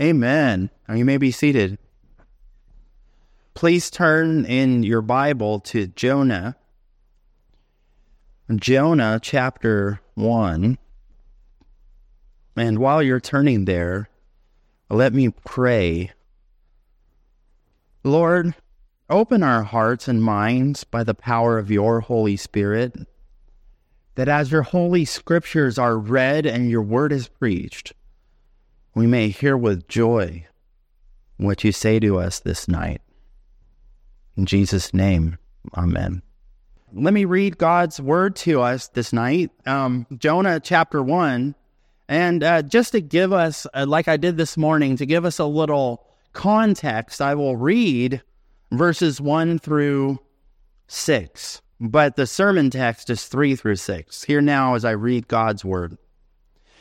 Amen. You may be seated. Please turn in your Bible to Jonah. Jonah chapter 1. And while you're turning there, let me pray. Lord, open our hearts and minds by the power of your Holy Spirit, that as your holy scriptures are read and your word is preached, we may hear with joy what you say to us this night. In Jesus' name, amen. Let me read God's word to us this night. Um, Jonah chapter 1. And uh, just to give us, uh, like I did this morning, to give us a little context, I will read verses 1 through 6. But the sermon text is 3 through 6. Here now as I read God's word.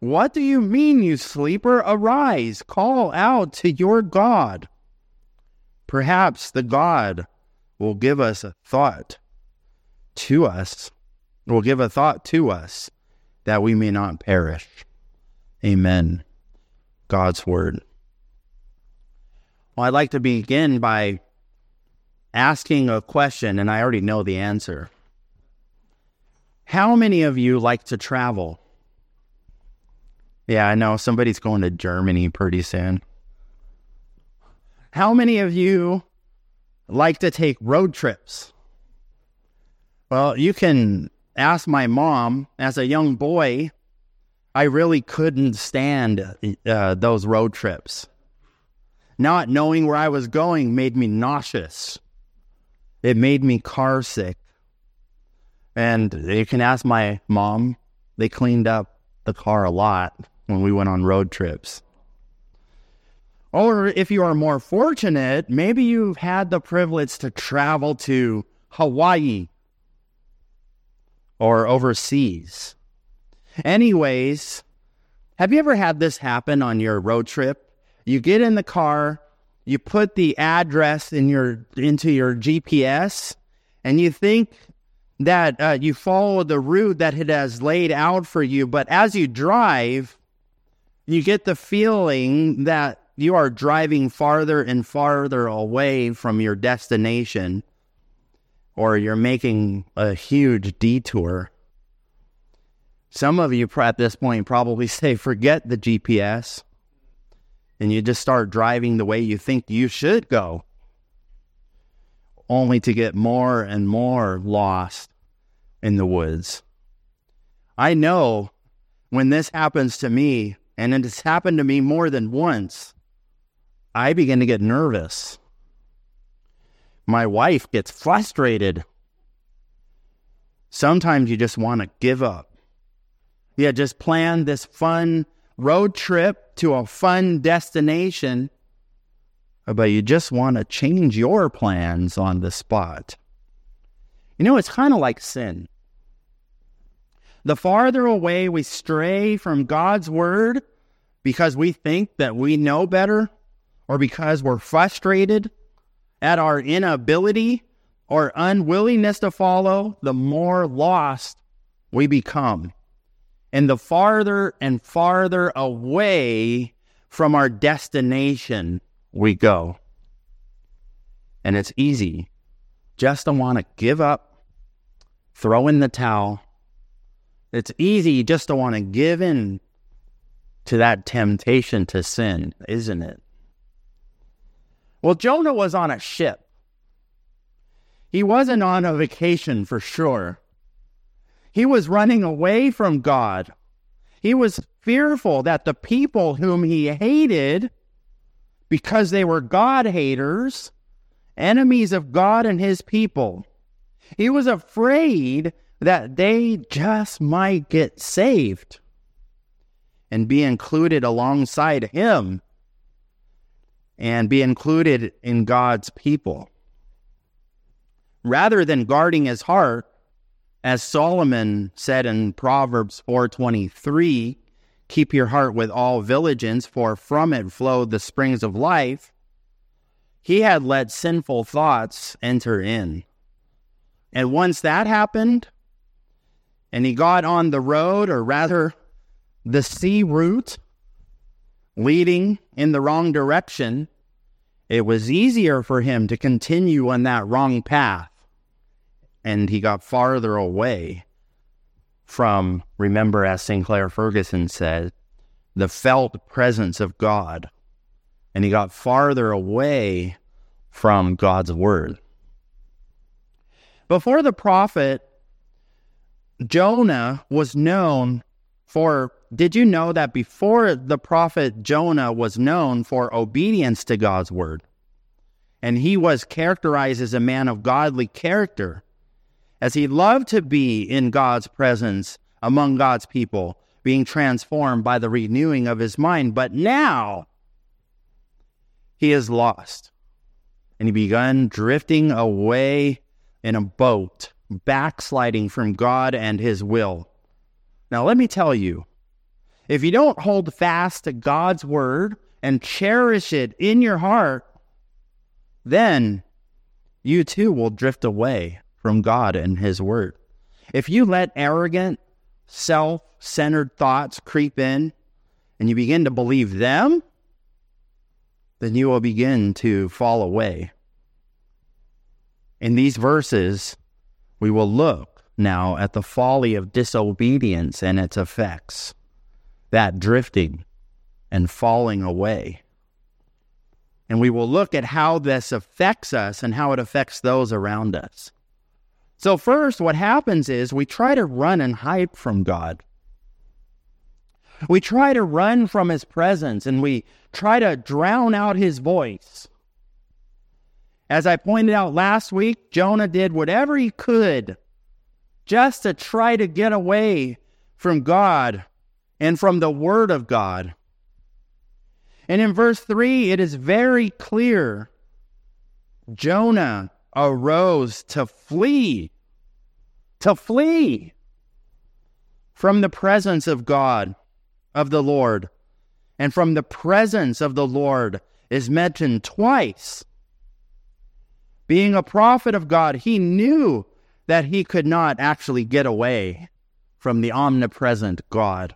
what do you mean, you sleeper? Arise, call out to your God. Perhaps the God will give us a thought to us, will give a thought to us that we may not perish. Amen. God's word. Well, I'd like to begin by asking a question, and I already know the answer. How many of you like to travel? Yeah, I know somebody's going to Germany pretty soon. How many of you like to take road trips? Well, you can ask my mom. As a young boy, I really couldn't stand uh, those road trips. Not knowing where I was going made me nauseous. It made me car sick. And you can ask my mom. They cleaned up the car a lot when we went on road trips. Or if you are more fortunate, maybe you've had the privilege to travel to Hawaii or overseas. Anyways, have you ever had this happen on your road trip? You get in the car, you put the address in your into your GPS, and you think that uh, you follow the route that it has laid out for you, but as you drive, you get the feeling that you are driving farther and farther away from your destination, or you're making a huge detour. Some of you at this point probably say, forget the GPS, and you just start driving the way you think you should go, only to get more and more lost in the woods. I know when this happens to me, and it has happened to me more than once, I begin to get nervous. My wife gets frustrated. Sometimes you just want to give up. Yeah, just plan this fun road trip to a fun destination, but you just want to change your plans on the spot. You know, it's kind of like sin. The farther away we stray from God's word because we think that we know better or because we're frustrated at our inability or unwillingness to follow, the more lost we become. And the farther and farther away from our destination we go. And it's easy just to want to give up, throw in the towel, it's easy just to want to give in to that temptation to sin, isn't it? Well, Jonah was on a ship. He wasn't on a vacation for sure. He was running away from God. He was fearful that the people whom he hated, because they were God haters, enemies of God and his people, he was afraid that they just might get saved and be included alongside him and be included in God's people. Rather than guarding his heart, as Solomon said in Proverbs 4:23, keep your heart with all diligence for from it flow the springs of life. He had let sinful thoughts enter in. And once that happened, and he got on the road, or rather the sea route, leading in the wrong direction, it was easier for him to continue on that wrong path. And he got farther away from, remember, as Sinclair Ferguson said, the felt presence of God. And he got farther away from God's word. Before the prophet, Jonah was known for did you know that before the prophet Jonah was known for obedience to God's word, and he was characterized as a man of godly character, as he loved to be in God's presence among God's people, being transformed by the renewing of his mind. But now he is lost, and he begun drifting away in a boat, backsliding from God and his will. Now, let me tell you, if you don't hold fast to God's word and cherish it in your heart, then you too will drift away from God and His word. If you let arrogant, self centered thoughts creep in and you begin to believe them, then you will begin to fall away. In these verses, we will look now at the folly of disobedience and its effects that drifting and falling away. And we will look at how this affects us and how it affects those around us. So, first, what happens is we try to run and hide from God. We try to run from His presence and we try to drown out His voice. As I pointed out last week, Jonah did whatever he could just to try to get away from God and from the Word of God. And in verse 3, it is very clear Jonah arose to flee, to flee from the presence of God, of the Lord. And from the presence of the Lord is mentioned twice. Being a prophet of God, he knew that he could not actually get away from the omnipresent God.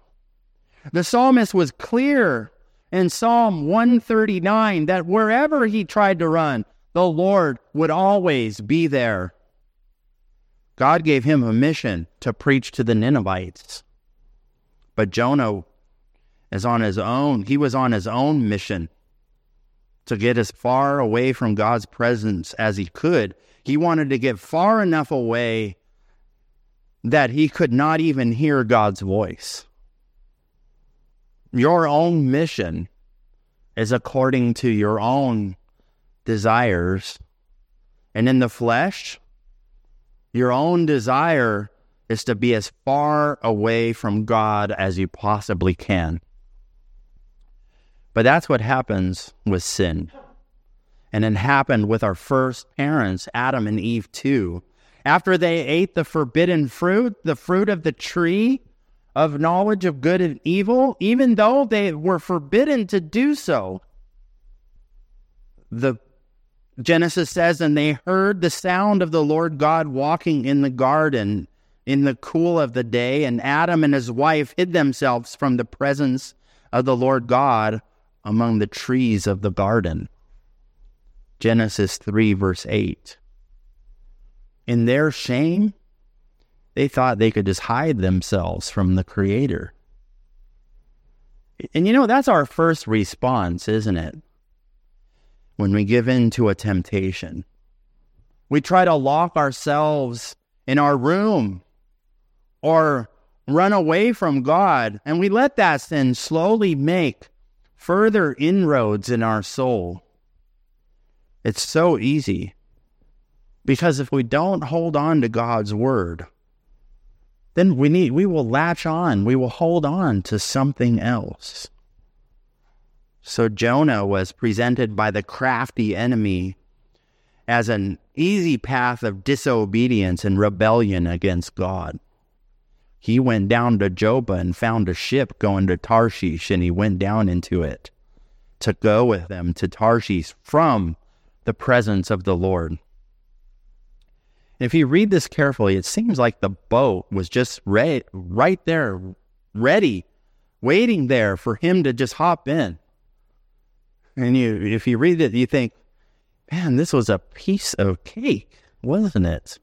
The psalmist was clear in Psalm 139 that wherever he tried to run, the Lord would always be there. God gave him a mission to preach to the Ninevites. But Jonah is on his own. He was on his own mission to get as far away from God's presence as he could. He wanted to get far enough away that he could not even hear God's voice. Your own mission is according to your own desires. And in the flesh, your own desire is to be as far away from God as you possibly can. But that's what happens with sin. And it happened with our first parents, Adam and Eve, too. After they ate the forbidden fruit, the fruit of the tree, of knowledge of good and evil, even though they were forbidden to do so. The Genesis says, and they heard the sound of the Lord God walking in the garden in the cool of the day, and Adam and his wife hid themselves from the presence of the Lord God among the trees of the garden. Genesis 3, verse 8. In their shame, they thought they could just hide themselves from the Creator. And you know, that's our first response, isn't it? When we give in to a temptation, we try to lock ourselves in our room or run away from God, and we let that sin slowly make further inroads in our soul. It's so easy because if we don't hold on to God's word, then we need we will latch on, we will hold on to something else. So Jonah was presented by the crafty enemy as an easy path of disobedience and rebellion against God. He went down to Joppa and found a ship going to Tarshish, and he went down into it to go with them to Tarshish from the presence of the Lord. If you read this carefully, it seems like the boat was just right, right there, ready, waiting there for him to just hop in. And you, if you read it, you think, man, this was a piece of cake, wasn't it?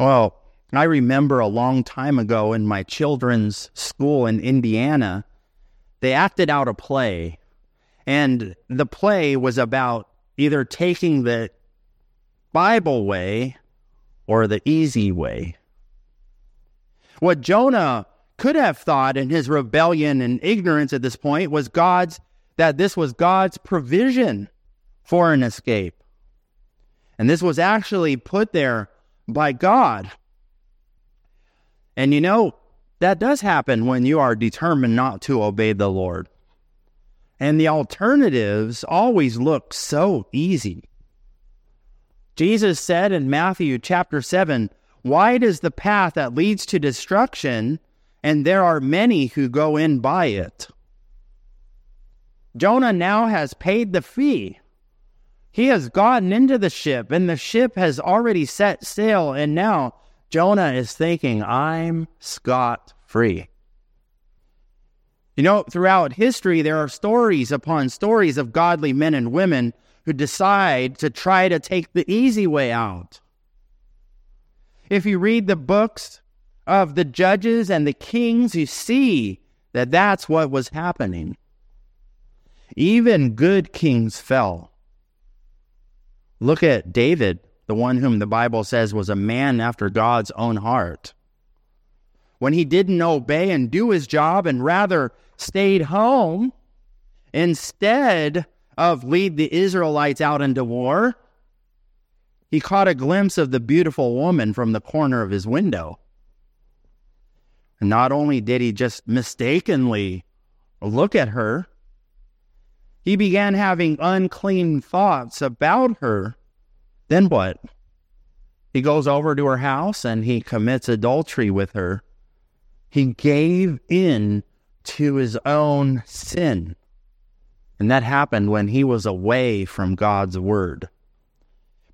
Well, I remember a long time ago in my children's school in Indiana, they acted out a play. And the play was about either taking the Bible way or the easy way. What Jonah could have thought in his rebellion and ignorance at this point was God's that this was God's provision for an escape. And this was actually put there by God. And you know, that does happen when you are determined not to obey the Lord. And the alternatives always look so easy. Jesus said in Matthew chapter 7 Wide is the path that leads to destruction, and there are many who go in by it. Jonah now has paid the fee. He has gotten into the ship, and the ship has already set sail, and now Jonah is thinking, I'm scot free. You know, throughout history, there are stories upon stories of godly men and women who decide to try to take the easy way out. If you read the books of the judges and the kings, you see that that's what was happening. Even good kings fell. Look at David the one whom the Bible says was a man after God's own heart. When he didn't obey and do his job and rather stayed home instead of lead the Israelites out into war, he caught a glimpse of the beautiful woman from the corner of his window. And not only did he just mistakenly look at her, he began having unclean thoughts about her then what? He goes over to her house and he commits adultery with her. He gave in to his own sin. And that happened when he was away from God's word.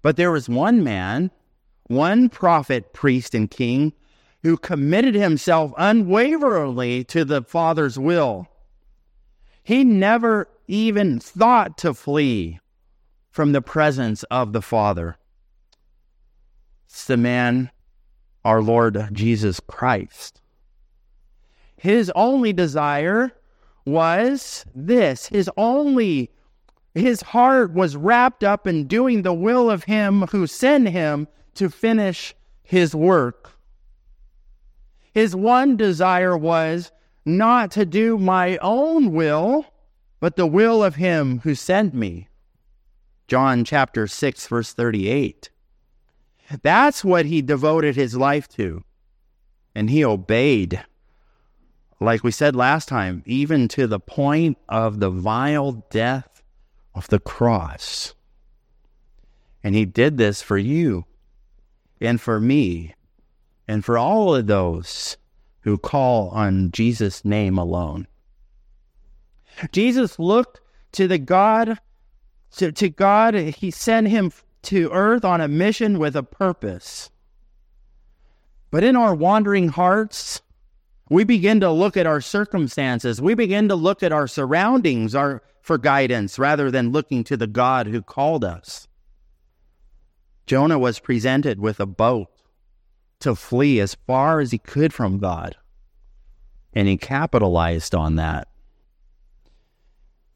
But there was one man, one prophet, priest, and king who committed himself unwaveringly to the Father's will. He never even thought to flee from the presence of the Father. It's the man, our Lord Jesus Christ. His only desire was this. His only, his heart was wrapped up in doing the will of him who sent him to finish his work. His one desire was not to do my own will, but the will of him who sent me. John chapter 6, verse 38. That's what he devoted his life to. And he obeyed, like we said last time, even to the point of the vile death of the cross. And he did this for you and for me and for all of those who call on Jesus' name alone. Jesus looked to the God to, to God, He sent him to earth on a mission with a purpose. But in our wandering hearts, we begin to look at our circumstances. We begin to look at our surroundings our, for guidance rather than looking to the God who called us. Jonah was presented with a boat to flee as far as he could from God. And he capitalized on that.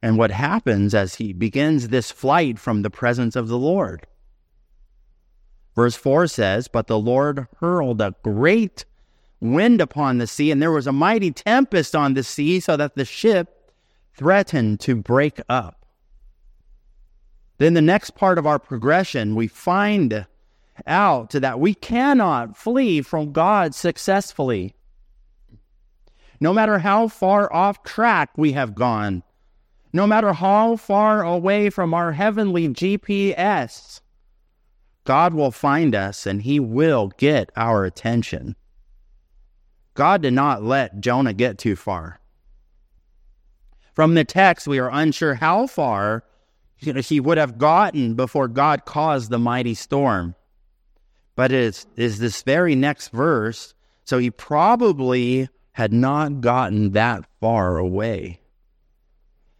And what happens as he begins this flight from the presence of the Lord? Verse 4 says, But the Lord hurled a great wind upon the sea, and there was a mighty tempest on the sea, so that the ship threatened to break up. Then the next part of our progression, we find out that we cannot flee from God successfully. No matter how far off track we have gone, no matter how far away from our heavenly GPS, God will find us and he will get our attention. God did not let Jonah get too far. From the text, we are unsure how far he would have gotten before God caused the mighty storm. But it is, is this very next verse, so he probably had not gotten that far away.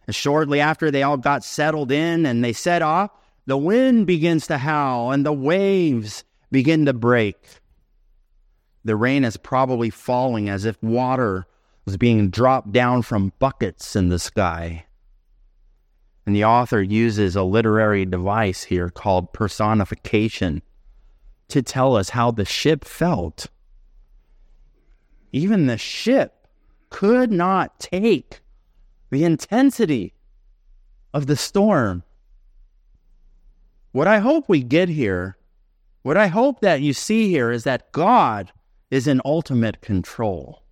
And shortly after they all got settled in and they set off, the wind begins to howl and the waves begin to break. The rain is probably falling as if water was being dropped down from buckets in the sky. And the author uses a literary device here called personification to tell us how the ship felt. Even the ship could not take the intensity of the storm. What I hope we get here, what I hope that you see here is that God is in ultimate control.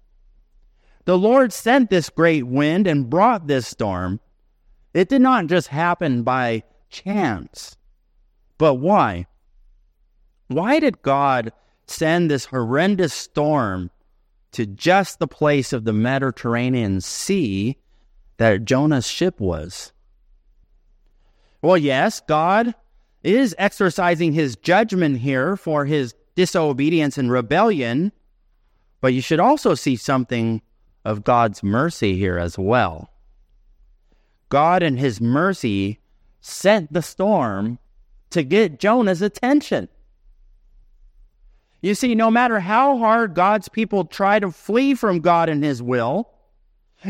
The Lord sent this great wind and brought this storm. It did not just happen by chance. But why? Why did God send this horrendous storm to just the place of the Mediterranean Sea that Jonah's ship was? Well, yes, God is exercising his judgment here for his disobedience and rebellion, but you should also see something of God's mercy here as well. God, in his mercy, sent the storm to get Jonah's attention. You see, no matter how hard God's people try to flee from God and his will,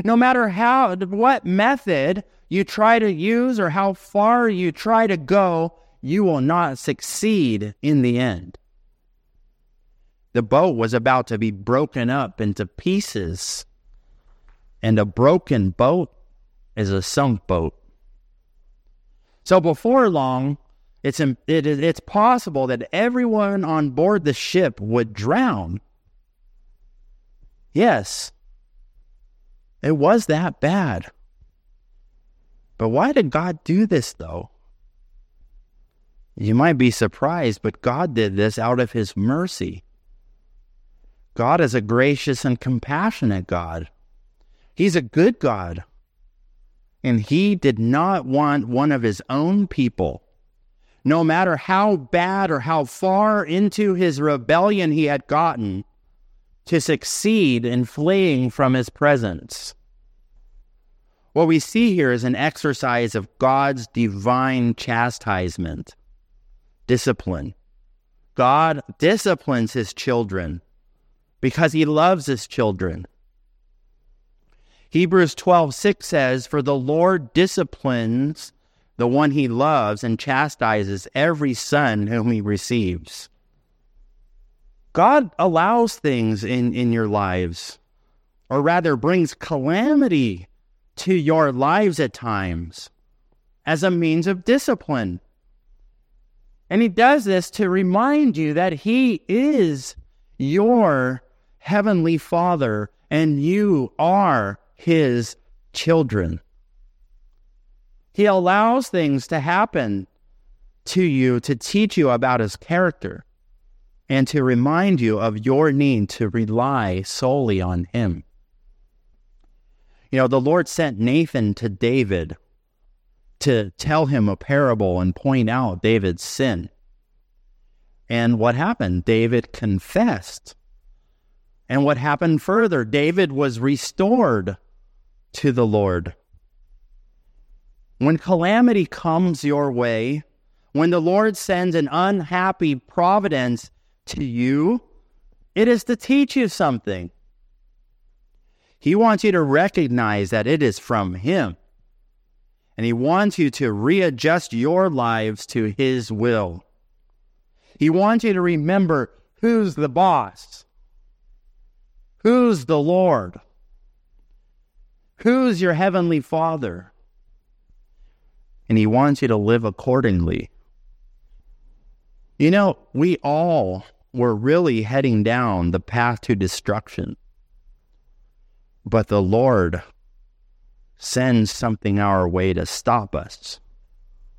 no matter how what method you try to use or how far you try to go, you will not succeed in the end. The boat was about to be broken up into pieces and a broken boat is a sunk boat. So before long, it's, it, it's possible that everyone on board the ship would drown. Yes, it was that bad. But why did God do this, though? You might be surprised, but God did this out of His mercy. God is a gracious and compassionate God. He's a good God. And he did not want one of his own people, no matter how bad or how far into his rebellion he had gotten, to succeed in fleeing from his presence. What we see here is an exercise of God's divine chastisement, discipline. God disciplines his children because he loves his children. Hebrews 12, 6 says, For the Lord disciplines the one he loves and chastises every son whom he receives. God allows things in, in your lives, or rather brings calamity to your lives at times as a means of discipline. And he does this to remind you that he is your heavenly Father and you are his children. He allows things to happen to you to teach you about his character and to remind you of your need to rely solely on him. You know, the Lord sent Nathan to David to tell him a parable and point out David's sin. And what happened? David confessed. And what happened further? David was restored to the Lord. When calamity comes your way, when the Lord sends an unhappy providence to you, it is to teach you something. He wants you to recognize that it is from Him. And He wants you to readjust your lives to His will. He wants you to remember who's the boss, who's the Lord, who's your Heavenly Father. And He wants you to live accordingly. You know, we all were really heading down the path to destruction. But the Lord sends something our way to stop us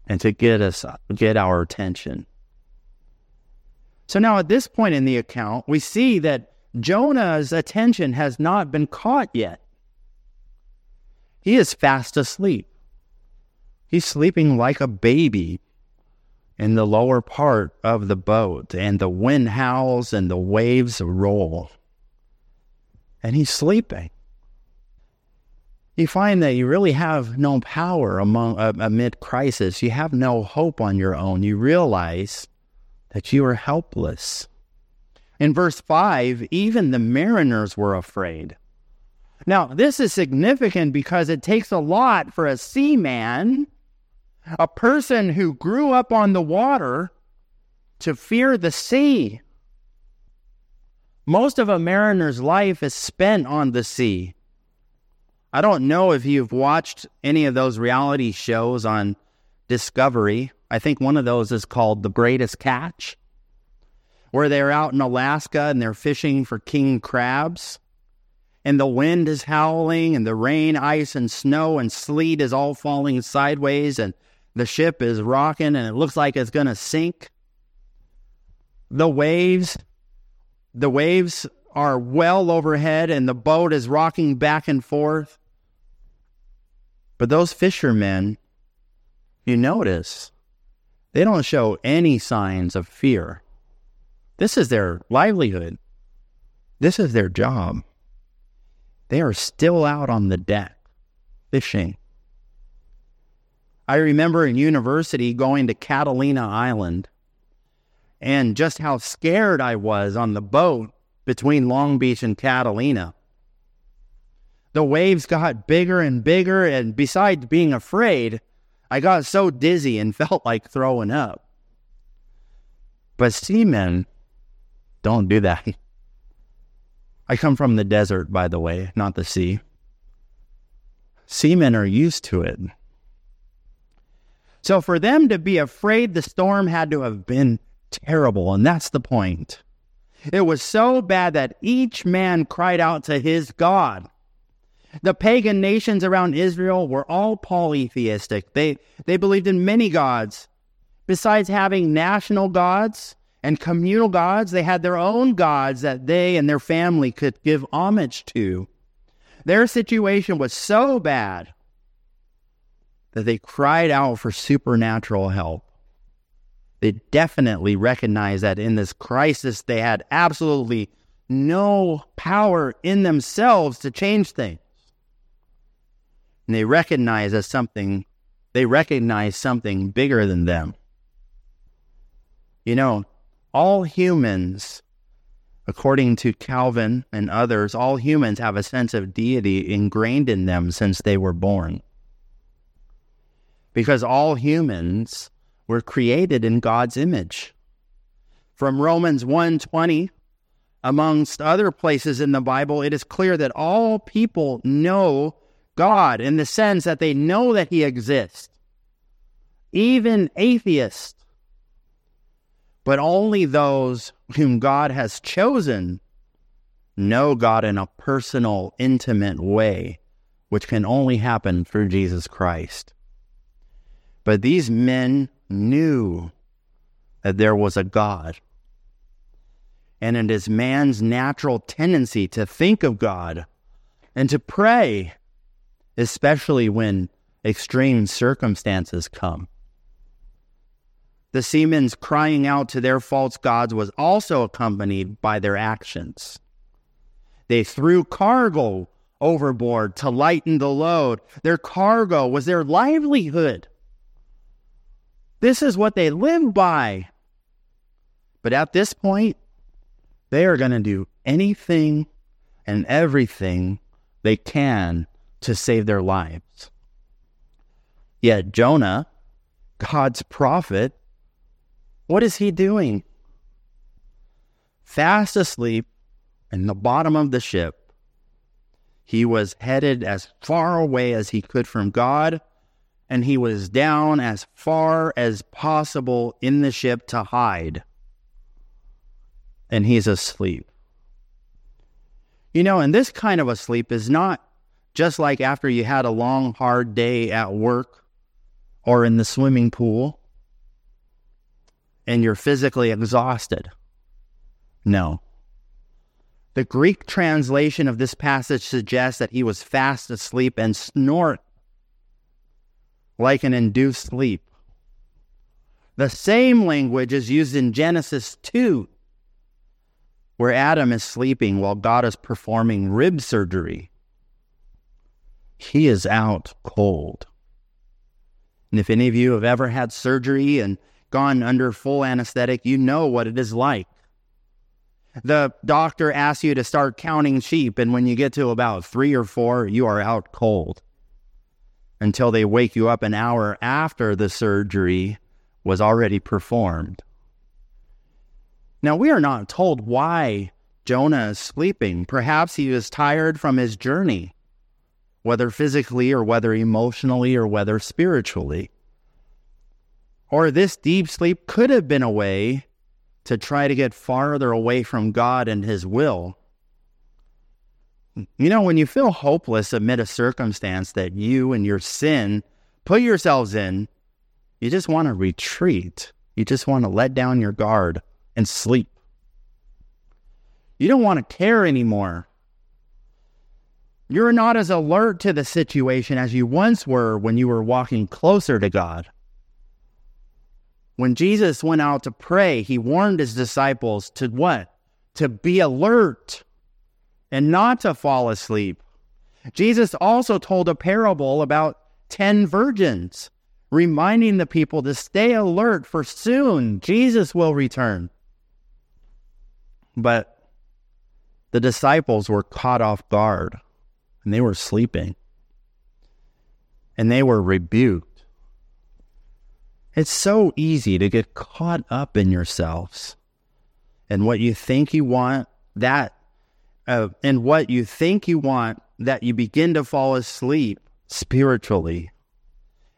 and to get us get our attention. So now at this point in the account, we see that Jonah's attention has not been caught yet. He is fast asleep. He's sleeping like a baby in the lower part of the boat, and the wind howls and the waves roll. And he's sleeping you find that you really have no power among uh, amid crisis. You have no hope on your own. You realize that you are helpless. In verse 5, even the mariners were afraid. Now, this is significant because it takes a lot for a seaman, a person who grew up on the water, to fear the sea. Most of a mariner's life is spent on the sea. I don't know if you've watched any of those reality shows on Discovery. I think one of those is called The Greatest Catch, where they're out in Alaska and they're fishing for king crabs. And the wind is howling, and the rain, ice, and snow and sleet is all falling sideways, and the ship is rocking, and it looks like it's going to sink. The waves, the waves are well overhead, and the boat is rocking back and forth. But those fishermen, you notice, they don't show any signs of fear. This is their livelihood. This is their job. They are still out on the deck fishing. I remember in university going to Catalina Island and just how scared I was on the boat between Long Beach and Catalina the waves got bigger and bigger. And besides being afraid, I got so dizzy and felt like throwing up. But seamen don't do that. I come from the desert, by the way, not the sea. Seamen are used to it. So for them to be afraid, the storm had to have been terrible. And that's the point. It was so bad that each man cried out to his God. The pagan nations around Israel were all polytheistic. They, they believed in many gods. Besides having national gods and communal gods, they had their own gods that they and their family could give homage to. Their situation was so bad that they cried out for supernatural help. They definitely recognized that in this crisis, they had absolutely no power in themselves to change things and they recognize as something they recognize something bigger than them. You know, all humans, according to Calvin and others, all humans have a sense of deity ingrained in them since they were born. Because all humans were created in God's image. From Romans 1:20, amongst other places in the Bible, it is clear that all people know God in the sense that they know that He exists, even atheists, but only those whom God has chosen know God in a personal, intimate way, which can only happen through Jesus Christ. But these men knew that there was a God. And it is man's natural tendency to think of God and to pray especially when extreme circumstances come. The seamen's crying out to their false gods was also accompanied by their actions. They threw cargo overboard to lighten the load. Their cargo was their livelihood. This is what they live by. But at this point, they are going to do anything and everything they can to save their lives. Yet Jonah, God's prophet, what is he doing? Fast asleep in the bottom of the ship. He was headed as far away as he could from God, and he was down as far as possible in the ship to hide. And he's asleep. You know, and this kind of a sleep is not just like after you had a long, hard day at work or in the swimming pool and you're physically exhausted. No. The Greek translation of this passage suggests that he was fast asleep and snort like an induced sleep. The same language is used in Genesis 2, where Adam is sleeping while God is performing rib surgery. He is out cold. And if any of you have ever had surgery and gone under full anesthetic, you know what it is like. The doctor asks you to start counting sheep, and when you get to about three or four, you are out cold until they wake you up an hour after the surgery was already performed. Now, we are not told why Jonah is sleeping. Perhaps he was tired from his journey, whether physically or whether emotionally or whether spiritually. Or this deep sleep could have been a way to try to get farther away from God and His will. You know, when you feel hopeless amid a circumstance that you and your sin put yourselves in, you just want to retreat. You just want to let down your guard and sleep. You don't want to care anymore. You're not as alert to the situation as you once were when you were walking closer to God. When Jesus went out to pray, he warned his disciples to what? To be alert and not to fall asleep. Jesus also told a parable about 10 virgins, reminding the people to stay alert, for soon Jesus will return. But the disciples were caught off guard and they were sleeping and they were rebuked it's so easy to get caught up in yourselves and what you think you want, that, uh, and what you think you want, that you begin to fall asleep spiritually.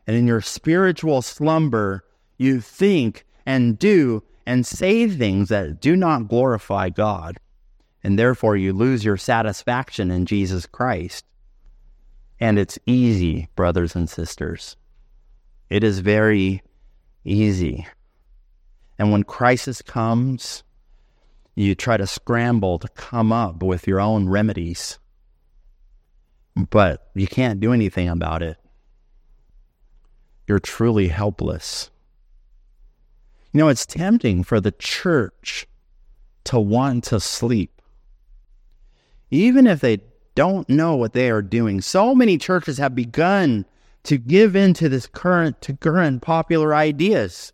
And in your spiritual slumber, you think and do and say things that do not glorify God. And therefore, you lose your satisfaction in Jesus Christ. And it's easy, brothers and sisters. It is very easy. And when crisis comes, you try to scramble to come up with your own remedies, but you can't do anything about it. You're truly helpless. You know, it's tempting for the church to want to sleep, even if they don't know what they are doing. So many churches have begun to give in to this current to current popular ideas.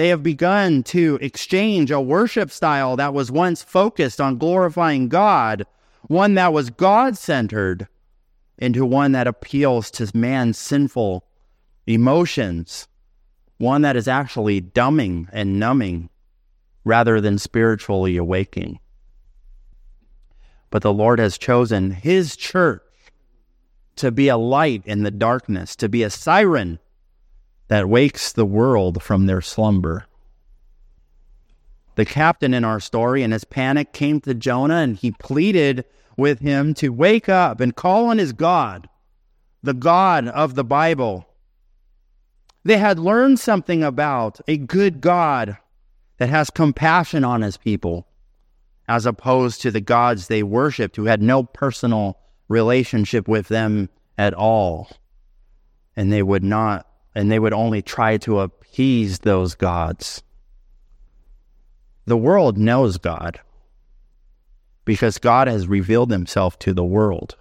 They have begun to exchange a worship style that was once focused on glorifying God, one that was God centered, into one that appeals to man's sinful emotions, one that is actually dumbing and numbing rather than spiritually awaking. But the Lord has chosen His church to be a light in the darkness, to be a siren that wakes the world from their slumber. The captain in our story, in his panic, came to Jonah and he pleaded with him to wake up and call on his God, the God of the Bible. They had learned something about a good God that has compassion on his people, as opposed to the gods they worshiped who had no personal relationship with them at all. And they would not, and they would only try to appease those gods. The world knows God because God has revealed himself to the world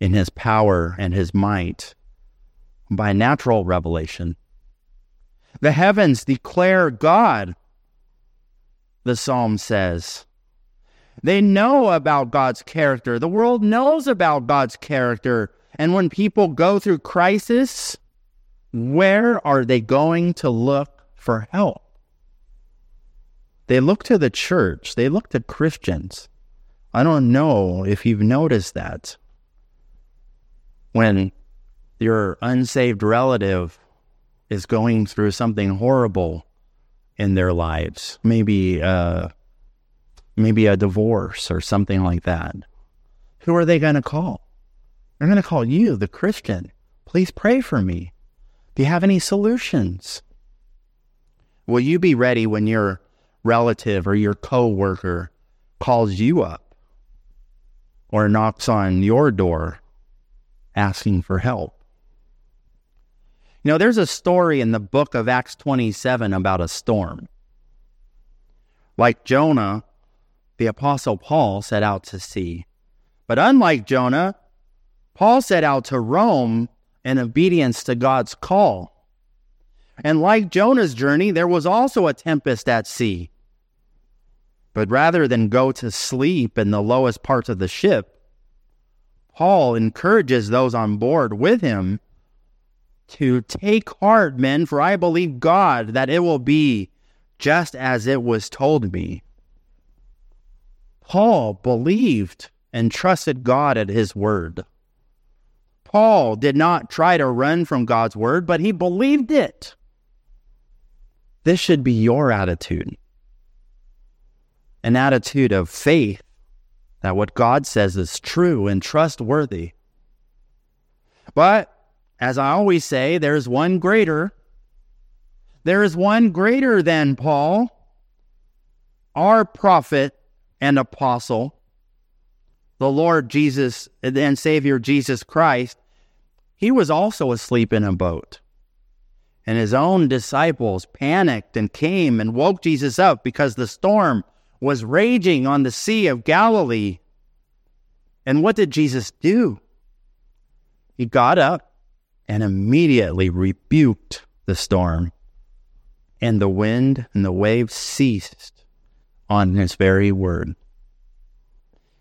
in his power and his might by natural revelation. The heavens declare God, the psalm says. They know about God's character. The world knows about God's character. And when people go through crisis, where are they going to look for help? They look to the church, they look to Christians. I don't know if you've noticed that. When your unsaved relative is going through something horrible in their lives, maybe uh, maybe a divorce or something like that, who are they going to call? They're going to call you, the Christian. Please pray for me. Do you have any solutions? Will you be ready when your relative or your coworker calls you up or knocks on your door asking for help? You know, there's a story in the book of Acts 27 about a storm. Like Jonah, the Apostle Paul set out to sea. But unlike Jonah, Paul set out to Rome in obedience to God's call. And like Jonah's journey, there was also a tempest at sea. But rather than go to sleep in the lowest parts of the ship, Paul encourages those on board with him to take heart, men, for I believe God that it will be just as it was told me. Paul believed and trusted God at his word. Paul did not try to run from God's word, but he believed it. This should be your attitude an attitude of faith that what God says is true and trustworthy. But as I always say, there's one greater. There is one greater than Paul, our prophet and apostle, the Lord Jesus and Savior Jesus Christ. He was also asleep in a boat. And his own disciples panicked and came and woke Jesus up because the storm was raging on the Sea of Galilee. And what did Jesus do? He got up and immediately rebuked the storm. And the wind and the waves ceased on his very word.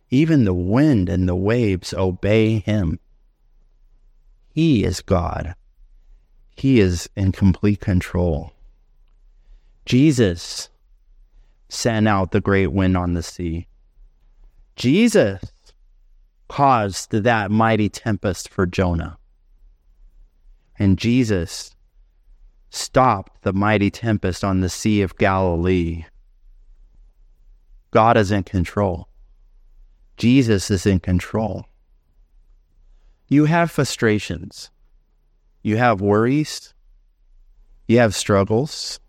Even the wind and the waves obey him. He is God. He is in complete control. Jesus sent out the great wind on the sea. Jesus caused that mighty tempest for Jonah. And Jesus stopped the mighty tempest on the Sea of Galilee. God is in control. Jesus is in control. You have frustrations. You have worries. You have struggles.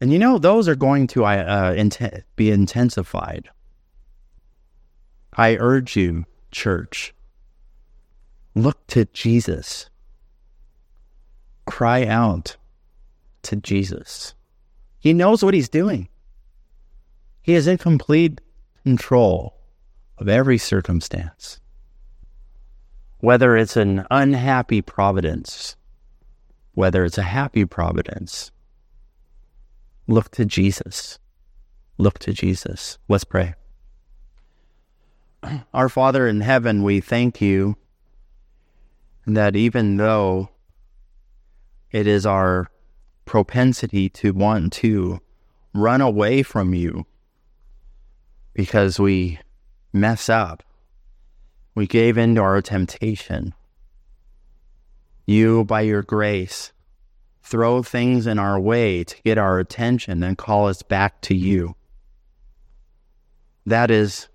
And you know, those are going to uh, int- be intensified. I urge you, church, Look to Jesus. Cry out to Jesus. He knows what he's doing. He is in complete control of every circumstance. Whether it's an unhappy providence, whether it's a happy providence, look to Jesus. Look to Jesus. Let's pray. Our Father in heaven, we thank you that even though it is our propensity to want to run away from you because we mess up, we gave in to our temptation. You, by your grace, throw things in our way to get our attention and call us back to you. That is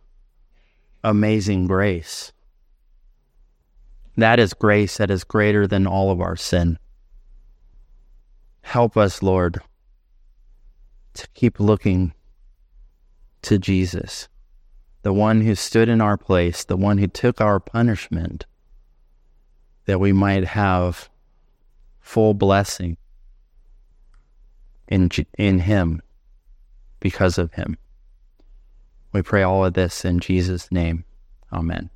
amazing grace. That is grace that is greater than all of our sin. Help us, Lord, to keep looking to Jesus, the one who stood in our place, the one who took our punishment, that we might have full blessing in, in Him because of Him. We pray all of this in Jesus' name. Amen.